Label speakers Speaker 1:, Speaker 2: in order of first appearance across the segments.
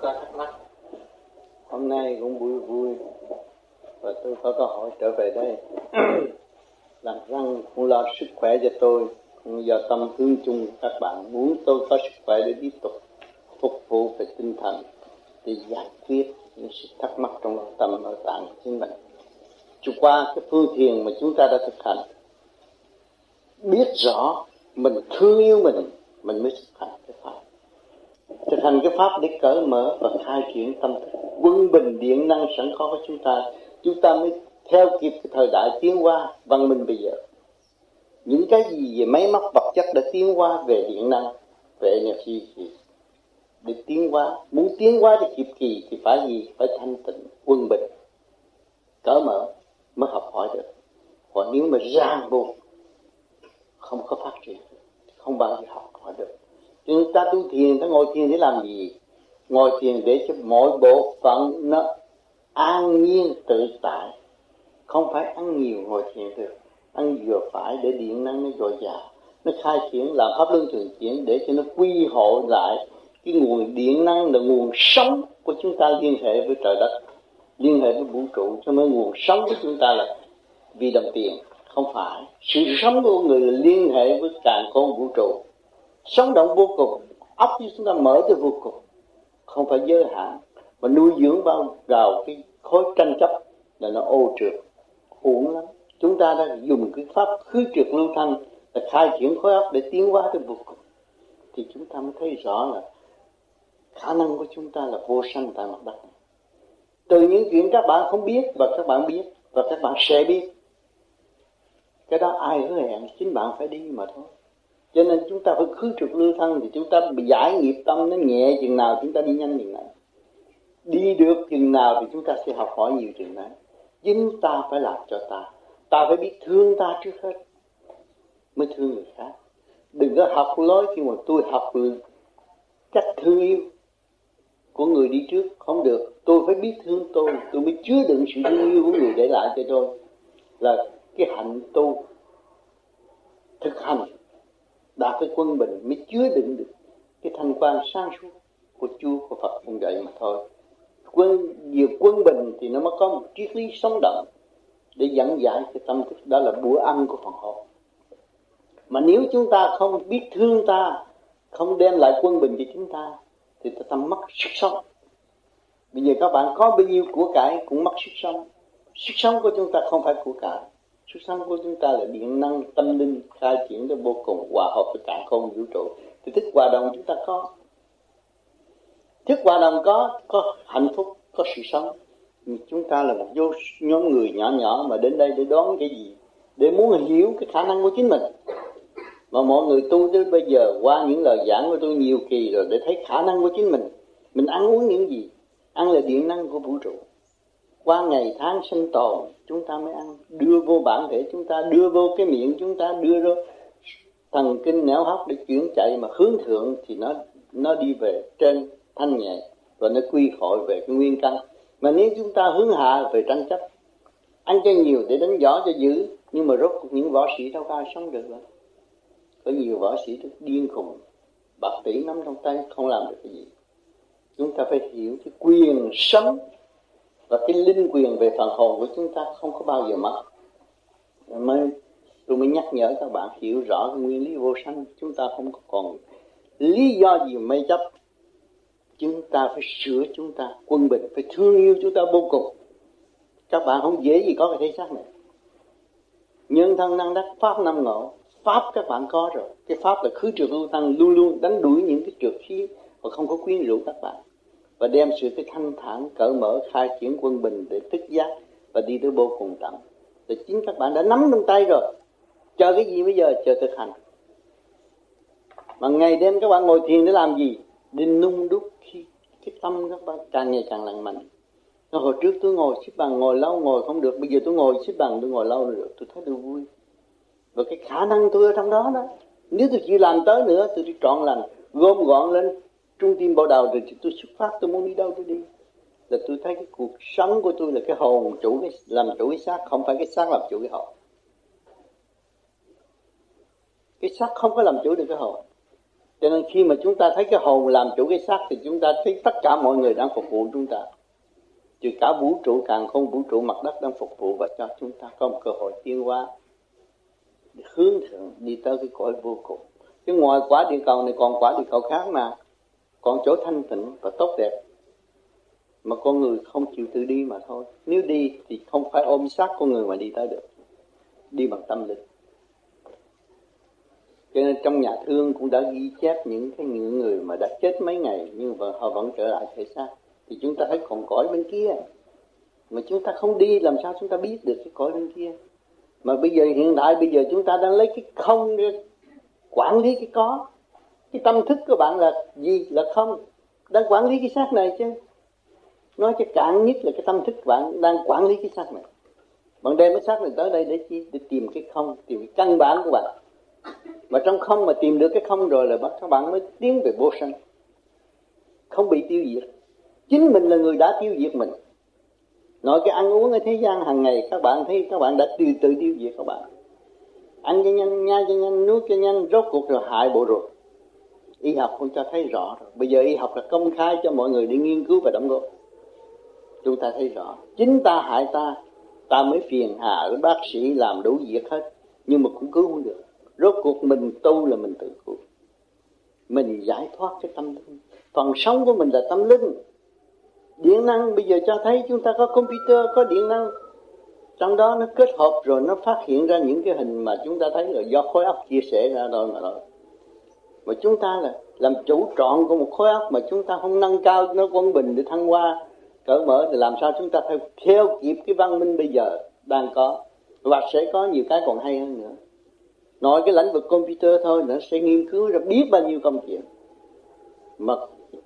Speaker 1: có thắc mắc
Speaker 2: hôm nay cũng vui vui. Và tôi có câu hỏi trở về đây. Làm răng cũng lo sức khỏe cho tôi. Cũng do tâm hướng chung các bạn muốn tôi có sức khỏe để tiếp tục phục vụ về tinh thần, để giải quyết những sự thắc mắc trong tâm ở tạng của chính mình. Chủ qua cái phương thiền mà chúng ta đã thực hành, biết rõ mình thương yêu mình mình mới thực hành cái pháp thực hành cái pháp để cởi mở và khai triển tâm thức. Quân bình điện năng sẵn có của chúng ta. Chúng ta mới theo kịp cái thời đại tiến hóa văn minh bây giờ. Những cái gì về máy móc vật chất đã tiến hóa về điện năng, về energy thì để tiến hóa. Muốn tiến hóa để kịp kỳ thì phải gì? Phải thanh tịnh, quân bình. Cởi mở mới học hỏi được. Còn nếu mà ràng buộc, không có phát triển, không bao giờ học hỏi được chúng ta tu thiền, ta ngồi thiền để làm gì? Ngồi thiền để cho mỗi bộ phận nó an nhiên, tự tại. Không phải ăn nhiều ngồi thiền được. Ăn vừa phải để điện năng nó dồi dào. Nó khai triển, làm pháp luân thường chuyển để cho nó quy hộ lại cái nguồn điện năng là nguồn sống của chúng ta liên hệ với trời đất, liên hệ với vũ trụ. Cho nên nguồn sống của chúng ta là vì đồng tiền, không phải. Sự sống của người là liên hệ với càng con vũ trụ sống động vô cùng óc như chúng ta mở tới vô cùng. Không phải giới hạn, mà nuôi dưỡng vào vào cái khối tranh chấp là nó ô trượt. Uổng lắm. Chúng ta đã dùng cái pháp khứ trượt lưu thanh là khai triển khối óc để tiến hóa tới vô cùng. Thì chúng ta mới thấy rõ là khả năng của chúng ta là vô sanh tại mặt đất từ những chuyện các bạn không biết và các bạn biết và các bạn sẽ biết. Cái đó ai hứa hẹn chính bạn phải đi mà thôi cho nên chúng ta phải khứ trục lưu thân thì chúng ta bị giải nghiệp tâm nó nhẹ chừng nào chúng ta đi nhanh chừng nào. Đi được chừng nào thì chúng ta sẽ học hỏi nhiều chừng nào. Chính ta phải làm cho ta. Ta phải biết thương ta trước hết mới thương người khác. Đừng có học lối khi mà tôi học cách thương yêu của người đi trước. Không được. Tôi phải biết thương tôi. Tôi mới chứa đựng sự thương yêu của người để lại cho tôi. Là cái hạnh tu thực hành đạt cái quân bình mới chứa đựng được cái thanh quan sáng suốt của Chúa, của Phật không dạy mà thôi. Quân, nhiều quân bình thì nó mới có một triết lý sống động để dẫn giải cái tâm thức. Đó là bữa ăn của phần hồn. Mà nếu chúng ta không biết thương ta, không đem lại quân bình cho chúng ta, thì ta tâm mất sức sống. Bây giờ các bạn có bao nhiêu của cải cũng mất sức sống. Sức sống của chúng ta không phải của cải sức sống của chúng ta là điện năng, tâm linh, khai triển cho vô cùng hòa hợp với cả không vũ trụ. Thì thức hòa đồng chúng ta có. Thức hòa đồng có có hạnh phúc, có sự sống. Chúng ta là một vô, nhóm người nhỏ nhỏ mà đến đây để đón cái gì? Để muốn hiểu cái khả năng của chính mình. Mà mọi người tu tới bây giờ, qua những lời giảng của tôi nhiều kỳ rồi, để thấy khả năng của chính mình. Mình ăn uống những gì? Ăn là điện năng của vũ trụ qua ngày tháng sinh tồn, chúng ta mới ăn. Đưa vô bản thể chúng ta, đưa vô cái miệng chúng ta, đưa vô thần kinh não hấp để chuyển chạy mà hướng thượng thì nó nó đi về trên thanh nhẹ và nó quy hội về cái nguyên căn. Mà nếu chúng ta hướng hạ về tranh chấp, ăn cho nhiều để đánh gió cho dữ, nhưng mà rốt cuộc những võ sĩ đâu có ai sống được đâu. Có nhiều võ sĩ điên khùng, bạc tỷ nắm trong tay, không làm được cái gì. Chúng ta phải hiểu cái quyền sống và cái linh quyền về phần hồn của chúng ta không có bao giờ mất. Mới tôi mới nhắc nhở các bạn hiểu rõ cái nguyên lý vô sanh, chúng ta không còn lý do gì mê chấp. Chúng ta phải sửa chúng ta quân bình, phải thương yêu chúng ta vô cùng. Các bạn không dễ gì có cái thể xác này. Nhân thân năng đắc, pháp năm ngộ. Pháp các bạn có rồi. Cái pháp là khứ trượt lưu tăng, luôn luôn đánh đuổi những cái trượt khí và không có quyến rũ các bạn và đem sự cái thanh thản, cởi mở, khai triển quân bình để thức giác và đi tới vô cùng tận. Thì chính các bạn đã nắm trong tay rồi. Chờ cái gì bây giờ? Chờ thực hành. Mà ngày đêm các bạn ngồi thiền để làm gì? Để nung đúc khi cái tâm các bạn càng ngày càng lành mạnh. Hồi trước tôi ngồi xếp bằng, ngồi lâu ngồi không được. Bây giờ tôi ngồi xếp bằng, tôi ngồi lâu được. Tôi thấy tôi vui. Và cái khả năng tôi ở trong đó đó, nếu tôi chịu làm tới nữa, tôi đi trọn lành, gom gọn lên trung tim bảo đầu rồi tôi xuất phát tôi muốn đi đâu tôi đi. Là tôi thấy cái cuộc sống của tôi là cái hồn, chủ cái làm chủ cái xác, không phải cái xác làm chủ cái hồn. Cái xác không có làm chủ được cái hồn. Cho nên khi mà chúng ta thấy cái hồn làm chủ cái xác thì chúng ta thấy tất cả mọi người đang phục vụ chúng ta. Trừ cả vũ trụ càng không, vũ trụ mặt đất đang phục vụ và cho chúng ta có một cơ hội tiến hóa hướng thượng đi tới cái cõi vô cùng. Chứ ngoài quả địa cầu này còn quả địa cầu khác mà còn chỗ thanh tịnh và tốt đẹp. Mà con người không chịu tự đi mà thôi. Nếu đi thì không phải ôm sát con người mà đi tới được. Đi bằng tâm linh. Cho nên trong nhà thương cũng đã ghi chép những cái những người mà đã chết mấy ngày nhưng mà họ vẫn trở lại thể xác. Thì chúng ta thấy còn cõi bên kia. Mà chúng ta không đi, làm sao chúng ta biết được cái cõi bên kia? Mà bây giờ hiện tại bây giờ chúng ta đang lấy cái không để quản lý cái có cái tâm thức của bạn là gì, là không? Đang quản lý cái xác này chứ. Nói cho cạn nhất là cái tâm thức bạn đang quản lý cái xác này. Bạn đem cái xác này tới đây để chi? Để tìm cái không, tìm cái căn bản của bạn. Mà trong không mà tìm được cái không rồi là các bạn mới tiến về vô sanh. Không bị tiêu diệt. Chính mình là người đã tiêu diệt mình. Nói cái ăn uống ở thế gian hàng ngày, các bạn thấy các bạn đã từ từ tiêu diệt các bạn. Ăn cho nhanh, nhai cho nhanh, nuốt cho nhanh, rốt cuộc rồi hại bộ ruột y học cũng cho thấy rõ rồi. Bây giờ y học là công khai cho mọi người đi nghiên cứu và đóng góp. Chúng ta thấy rõ. Chính ta, hại ta ta mới phiền hà với bác sĩ làm đủ việc hết. Nhưng mà cũng cứu không được. Rốt cuộc mình tu là mình tự cứu. Mình giải thoát cái tâm linh. Phần sống của mình là tâm linh. Điện năng bây giờ cho thấy chúng ta có computer, có điện năng. Trong đó nó kết hợp rồi nó phát hiện ra những cái hình mà chúng ta thấy là do khối óc chia sẻ ra thôi mà thôi mà chúng ta là làm chủ trọn của một khối óc mà chúng ta không nâng cao nó quân bình để thăng hoa cởi mở thì làm sao chúng ta theo, theo kịp cái văn minh bây giờ đang có. Và sẽ có nhiều cái còn hay hơn nữa. Nói cái lĩnh vực computer thôi nó sẽ nghiên cứu ra biết bao nhiêu công chuyện. Mà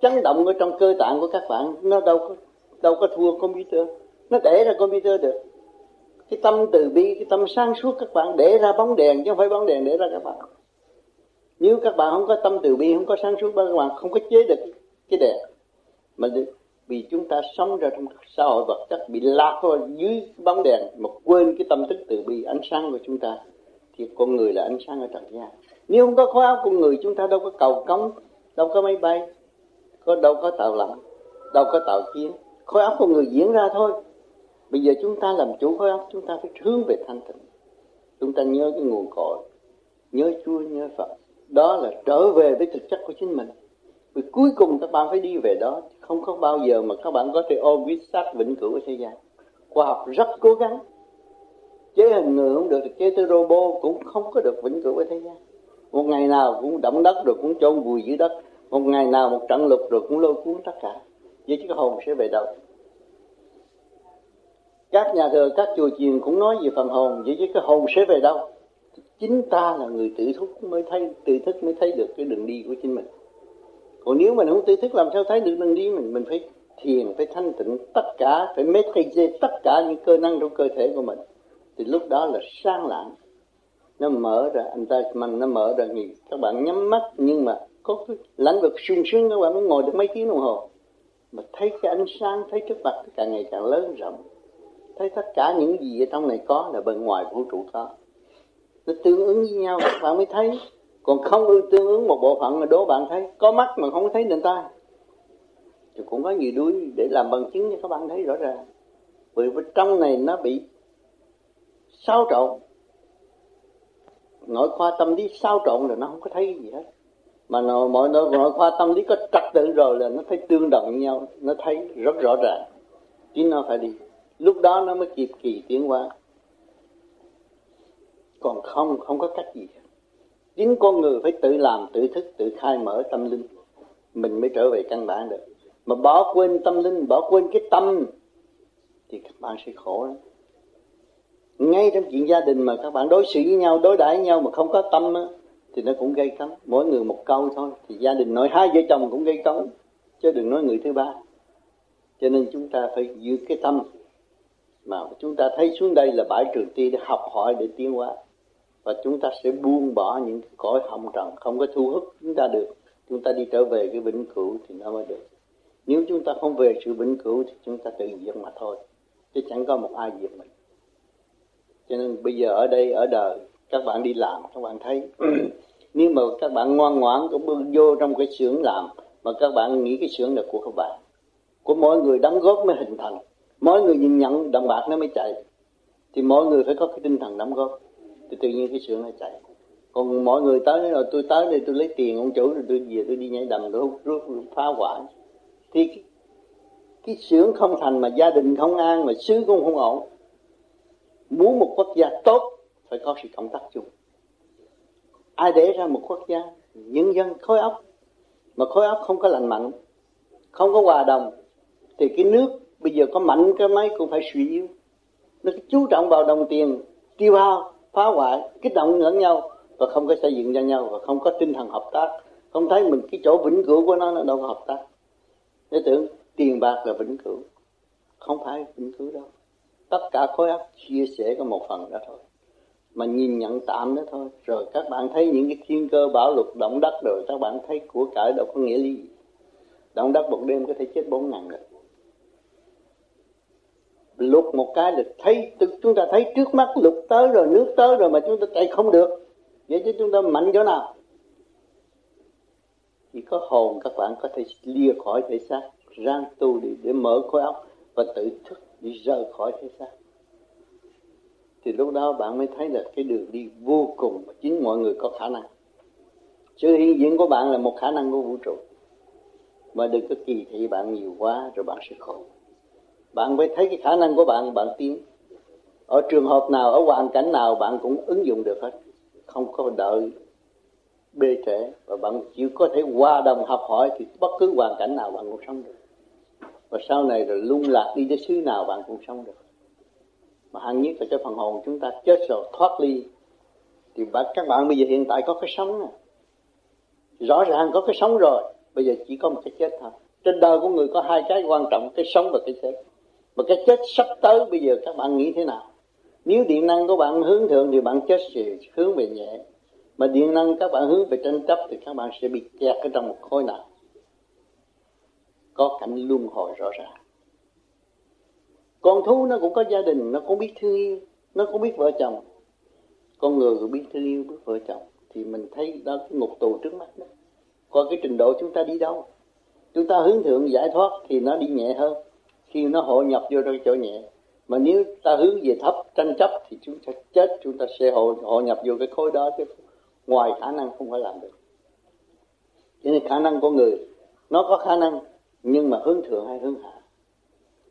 Speaker 2: chấn động ở trong cơ tạng của các bạn nó đâu có đâu có thua computer. Nó để ra computer được. Cái tâm từ bi cái tâm sáng suốt các bạn để ra bóng đèn chứ không phải bóng đèn để ra các bạn nếu các bạn không có tâm từ bi, không có sáng suốt, các bạn không có chế được cái đèn mà vì chúng ta sống ra trong xã hội vật chất bị lạc vào dưới bóng đèn mà quên cái tâm thức từ bi, ánh sáng của chúng ta, thì con người là ánh sáng ở trần gian. Nếu không có khối óc con người, chúng ta đâu có cầu cống, đâu có máy bay, có đâu có tàu lặn, đâu có tàu chiến. Khối óc con người diễn ra thôi. Bây giờ chúng ta làm chủ khối óc chúng ta phải hướng về thanh tịnh. Chúng ta nhớ cái nguồn cội, nhớ chúa, nhớ phật đó là trở về với thực chất của chính mình. Vì cuối cùng các bạn phải đi về đó. Không có bao giờ mà các bạn có thể ôm viết xác vĩnh cửu ở thế gian. Khoa học rất cố gắng. Chế hình người không được chế tới robot cũng không có được vĩnh cửu ở thế gian. Một ngày nào cũng động đất rồi cũng chôn vùi dưới đất. Một ngày nào một trận lục rồi cũng lôi cuốn tất cả. Vậy chứ cái hồn sẽ về đâu? Các nhà thờ, các chùa chiền cũng nói về phần hồn. Vậy chứ cái hồn sẽ về đâu? Chính ta là người tự thức mới thấy, tự thức mới thấy được cái đường đi của chính mình. Còn nếu mình không tự thức, làm sao thấy được đường đi mình? Mình phải thiền, phải thanh tịnh, tất cả, phải maîtriser tất cả những cơ năng trong cơ thể của mình. Thì lúc đó là sang lạng. Nó mở ra, anh ta mình nó mở ra nhiều. Các bạn nhắm mắt, nhưng mà có cái lãnh vực sung sướng, các bạn mới ngồi được mấy tiếng đồng hồ. Mà thấy cái ánh sáng, thấy trước mặt càng ngày càng lớn rộng. Thấy tất cả những gì ở trong này có là bên ngoài vũ trụ có nó tương ứng với nhau các bạn mới thấy. Còn không tương ứng một bộ phận mà đố bạn thấy. Có mắt mà không thấy nền tai. Thì cũng có nhiều đuôi để làm bằng chứng cho các bạn thấy rõ ràng. Bởi vì trong này nó bị xáo trộn. Nội khoa tâm lý xáo trộn là nó không có thấy gì hết. Mà nội, mọi nội, nội khoa tâm lý có trật tự rồi là nó thấy tương đồng với nhau. Nó thấy rất rõ ràng. Chính nó phải đi. Lúc đó nó mới kịp kỳ tiến hóa còn không không có cách gì chính con người phải tự làm tự thức tự khai mở tâm linh. Mình mới trở về căn bản được. Mà bỏ quên tâm linh bỏ quên cái tâm thì các bạn sẽ khổ lắm. Ngay trong chuyện gia đình mà các bạn đối xử với nhau đối đãi với nhau mà không có tâm á, thì nó cũng gây cấn. Mỗi người một câu thôi thì gia đình nói hai vợ chồng cũng gây cấn. Chứ đừng nói người thứ ba. Cho nên chúng ta phải giữ cái tâm. Mà chúng ta thấy xuống đây là bãi trường ti để học hỏi để tiến hóa và chúng ta sẽ buông bỏ những cái cõi hồng trần, không có thu hút chúng ta được. Chúng ta đi trở về cái vĩnh cửu thì nó mới được. Nếu chúng ta không về sự vĩnh cửu thì chúng ta tự diệt mà thôi. Chứ chẳng có một ai diệt mình. Cho nên bây giờ ở đây, ở đời, các bạn đi làm, các bạn thấy. Nếu mà các bạn ngoan ngoãn cũng vô trong cái xưởng làm, mà các bạn nghĩ cái xưởng là của các bạn, của mỗi người đóng góp mới hình thành. Mỗi người nhìn nhận đồng bạc nó mới chạy. Thì mỗi người phải có cái tinh thần đóng góp thì tự nhiên cái sườn nó chạy. Còn mọi người tới rồi tôi tới đây tôi lấy tiền ông chủ rồi tôi về tôi đi nhảy đầm tôi hút rút phá hoại. Thì cái, cái sướng không thành mà gia đình không an mà xứ cũng không ổn. Muốn một quốc gia tốt phải có sự cộng tác chung. Ai để ra một quốc gia nhân dân khối óc. Mà khối óc không có lành mạnh không có hòa đồng thì cái nước bây giờ có mạnh cái mấy cũng phải suy yếu. Nó chú trọng vào đồng tiền tiêu hao phá hoại, kích động lẫn nhau và không có xây dựng cho nhau và không có tinh thần hợp tác. Không thấy mình cái chỗ vĩnh cửu của nó nó đâu có hợp tác. Để tưởng tiền bạc là vĩnh cửu. Không phải vĩnh cửu đâu. Tất cả khối óc chia sẻ có một phần đó thôi. Mà nhìn nhận tạm đó thôi. Rồi các bạn thấy những cái thiên cơ, bão lục động đất rồi, các bạn thấy của cải đâu có nghĩa lý gì. Động đất một đêm có thể chết bốn ngàn người lục một cái là thấy chúng ta thấy trước mắt lục tới rồi, nước tới rồi mà chúng ta chạy không được. Vậy chứ chúng ta mạnh chỗ nào? Chỉ có hồn các bạn có thể lìa khỏi thể xác rang tu đi để mở khối óc và tự thức đi rời khỏi thế xác. Thì lúc đó bạn mới thấy là cái đường đi vô cùng mà chính mọi người có khả năng. Sự hiện diện của bạn là một khả năng của vũ trụ. Mà đừng có kỳ thị bạn nhiều quá rồi bạn sẽ khổ bạn phải thấy cái khả năng của bạn bạn tiến ở trường hợp nào, ở hoàn cảnh nào, bạn cũng ứng dụng được hết. Không có đợi, bê trễ, và bạn chịu có thể hòa đồng học hỏi thì bất cứ hoàn cảnh nào bạn cũng sống được. Và sau này rồi lung lạc đi đến xứ nào bạn cũng sống được. Mà hẳn nhất là cái phần hồn chúng ta chết rồi, thoát ly, thì các bạn bây giờ hiện tại có cái sống này. rõ ràng có cái sống rồi, bây giờ chỉ có một cái chết thôi. Trên đời của người có hai cái quan trọng, cái sống và cái chết mà cái chết sắp tới bây giờ các bạn nghĩ thế nào? Nếu điện năng của bạn hướng thượng thì bạn chết sẽ hướng về nhẹ. Mà điện năng các bạn hướng về tranh chấp thì các bạn sẽ bị kẹt ở trong một khối nào? Có cảnh luân hồi rõ ràng. Con thú nó cũng có gia đình, nó cũng biết thương yêu, nó cũng biết vợ chồng. Con người cũng biết thương yêu, biết vợ chồng. Thì mình thấy đó cái ngục tù trước mắt đó. Coi cái trình độ chúng ta đi đâu? Chúng ta hướng thượng giải thoát thì nó đi nhẹ hơn khi nó hội nhập vô trong chỗ nhẹ. Mà nếu ta hướng về thấp tranh chấp thì chúng ta chết chúng ta sẽ hội, hội nhập vô cái khối đó chứ ngoài khả năng không phải làm được. Cho nên khả năng của người nó có khả năng nhưng mà hướng thượng hay hướng hạ?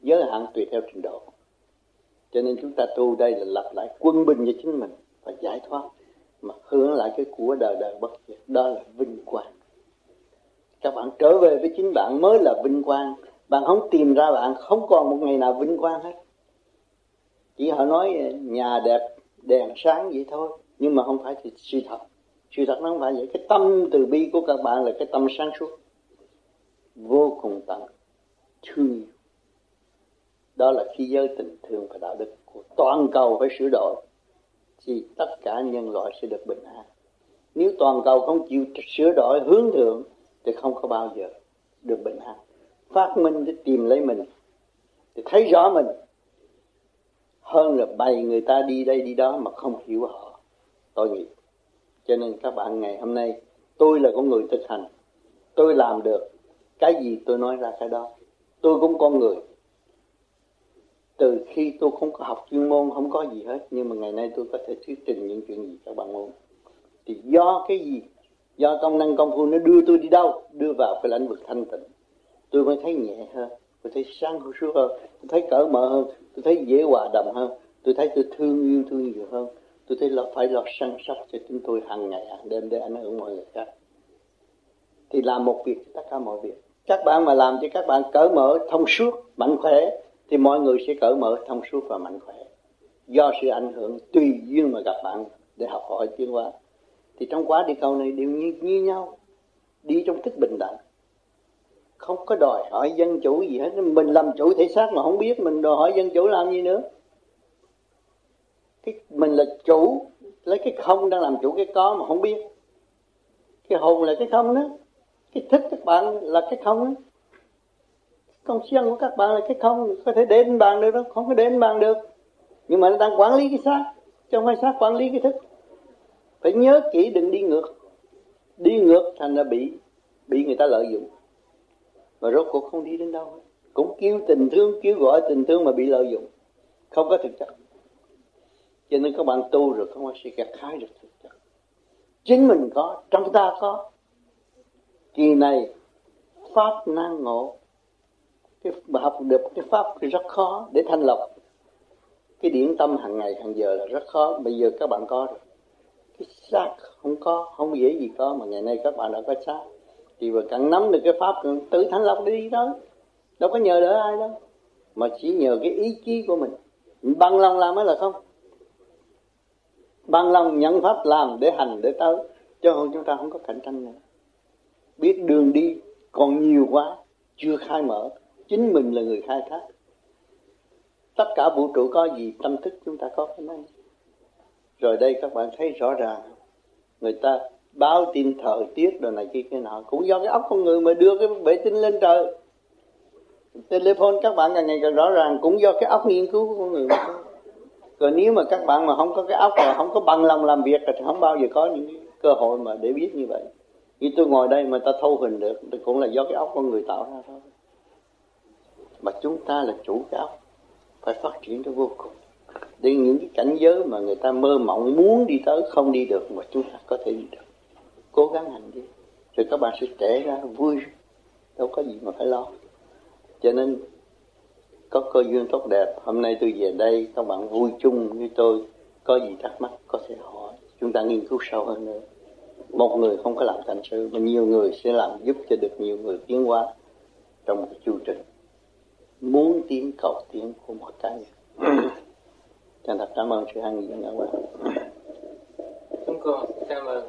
Speaker 2: Giới hạn tùy theo trình độ. Cho nên chúng ta tu đây là lập lại quân bình cho chính mình và giải thoát mà hướng lại cái của đời đời bất diệt. Đó là vinh quang. Các bạn trở về với chính bạn mới là vinh quang bạn không tìm ra bạn, không còn một ngày nào vinh quang hết. Chỉ họ nói nhà đẹp, đèn sáng vậy thôi, nhưng mà không phải thì sự thật. Sự thật nó không phải vậy. Cái tâm từ bi của các bạn là cái tâm sáng suốt, vô cùng tận, thương yêu. Đó là khi giới tình thương và đạo đức của toàn cầu phải sửa đổi, thì tất cả nhân loại sẽ được bình an. Nếu toàn cầu không chịu sửa đổi hướng thượng, thì không có bao giờ được bình an phát minh để tìm lấy mình, để thấy rõ mình. Hơn là bày người ta đi đây đi đó mà không hiểu họ. Tội nghiệp cho nên các bạn, ngày hôm nay, tôi là con người thực hành. Tôi làm được cái gì tôi nói ra cái đó. Tôi cũng con người. Từ khi tôi không có học chuyên môn, không có gì hết, nhưng mà ngày nay tôi có thể thuyết trình những chuyện gì các bạn muốn. Thì do cái gì? Do công năng công phu nó đưa tôi đi đâu? Đưa vào cái lĩnh vực thanh tịnh tôi mới thấy nhẹ hơn. Tôi thấy sáng suốt hơn. Tôi thấy cởi mở hơn. Tôi thấy dễ hòa đồng hơn. Tôi thấy tôi thương yêu thương nhiều hơn. Tôi thấy là phải lo săn sóc cho chúng tôi hàng ngày hàng đêm để ảnh hưởng mọi người khác. Thì làm một việc tất cả mọi việc. Các bạn mà làm cho các bạn cởi mở thông suốt mạnh khỏe thì mọi người sẽ cởi mở thông suốt và mạnh khỏe. Do sự ảnh hưởng tùy duyên mà gặp bạn để học hỏi tiến hóa. Thì trong quá đi câu này đều như, như nhau. Đi trong thức bình đẳng không có đòi hỏi dân chủ gì hết. Mình làm chủ thể xác mà không biết mình đòi hỏi dân chủ làm gì nữa. Cái, mình là chủ, lấy cái không đang làm chủ cái có mà không biết. Cái hồn là cái không đó. Cái thức các bạn là cái không đó. Con siêng của các bạn là cái không. Có thể đến bàn được đâu. Không có đến bàn được. Nhưng mà nó đang quản lý cái xác. Trong hai xác quản lý cái thức phải nhớ kỹ đừng đi ngược. Đi ngược thành là bị bị người ta lợi dụng mà rốt cuộc không đi đến đâu cũng kêu tình thương, kêu gọi tình thương mà bị lợi dụng. Không có thực chất. Cho nên các bạn tu rồi không có sẽ gặt hái được thực chất. Chính mình có, trong ta có. Kỳ này, pháp năng ngộ. Cái mà học được cái pháp thì rất khó để thanh lọc. Cái điển tâm hàng ngày, hàng giờ là rất khó. Bây giờ các bạn có rồi. Cái xác không có, không dễ gì có mà ngày nay các bạn đã có xác thì vừa cần nắm được cái pháp tự thanh lọc đi đó, đâu có nhờ đỡ ai đâu. Mà chỉ nhờ cái ý chí của mình. Bằng lòng làm mới là không. Bằng lòng nhận pháp làm để hành, để tới. Cho hơn chúng ta không có cạnh tranh nữa. Biết đường đi còn nhiều quá, chưa khai mở. Chính mình là người khai thác. Tất cả vũ trụ có gì, tâm thức chúng ta có cái này. Rồi đây các bạn thấy rõ ràng. Người ta báo tin thời tiết rồi này kia kia nọ. Cũng do cái óc con người mà đưa cái vệ tinh lên trời. Telephone các bạn càng ngày càng rõ ràng. Cũng do cái óc nghiên cứu của con người mà còn nếu mà các bạn mà không có cái óc mà không có bằng lòng làm việc thì không bao giờ có những cơ hội mà để biết như vậy. Như tôi ngồi đây mà ta thâu hình được, thì cũng là do cái óc con người tạo ra thôi. Mà chúng ta là chủ cái óc phải phát triển nó vô cùng. Để những cái cảnh giới mà người ta mơ mộng muốn đi tới, không đi được mà chúng ta có thể đi được cố gắng hành đi rồi các bạn sẽ trẻ ra vui đâu có gì mà phải lo. Cho nên có cơ duyên tốt đẹp hôm nay tôi về đây các bạn vui chung với tôi có gì thắc mắc có thể hỏi. Chúng ta nghiên cứu sâu hơn nữa. Một người không có làm thành sự mà nhiều người sẽ làm giúp cho được nhiều người tiến hóa trong một chương trình. Muốn tiến cầu tiến của một cá nhân chân thật cảm ơn sự hằng diện các bạn
Speaker 1: chúng con cảm ơn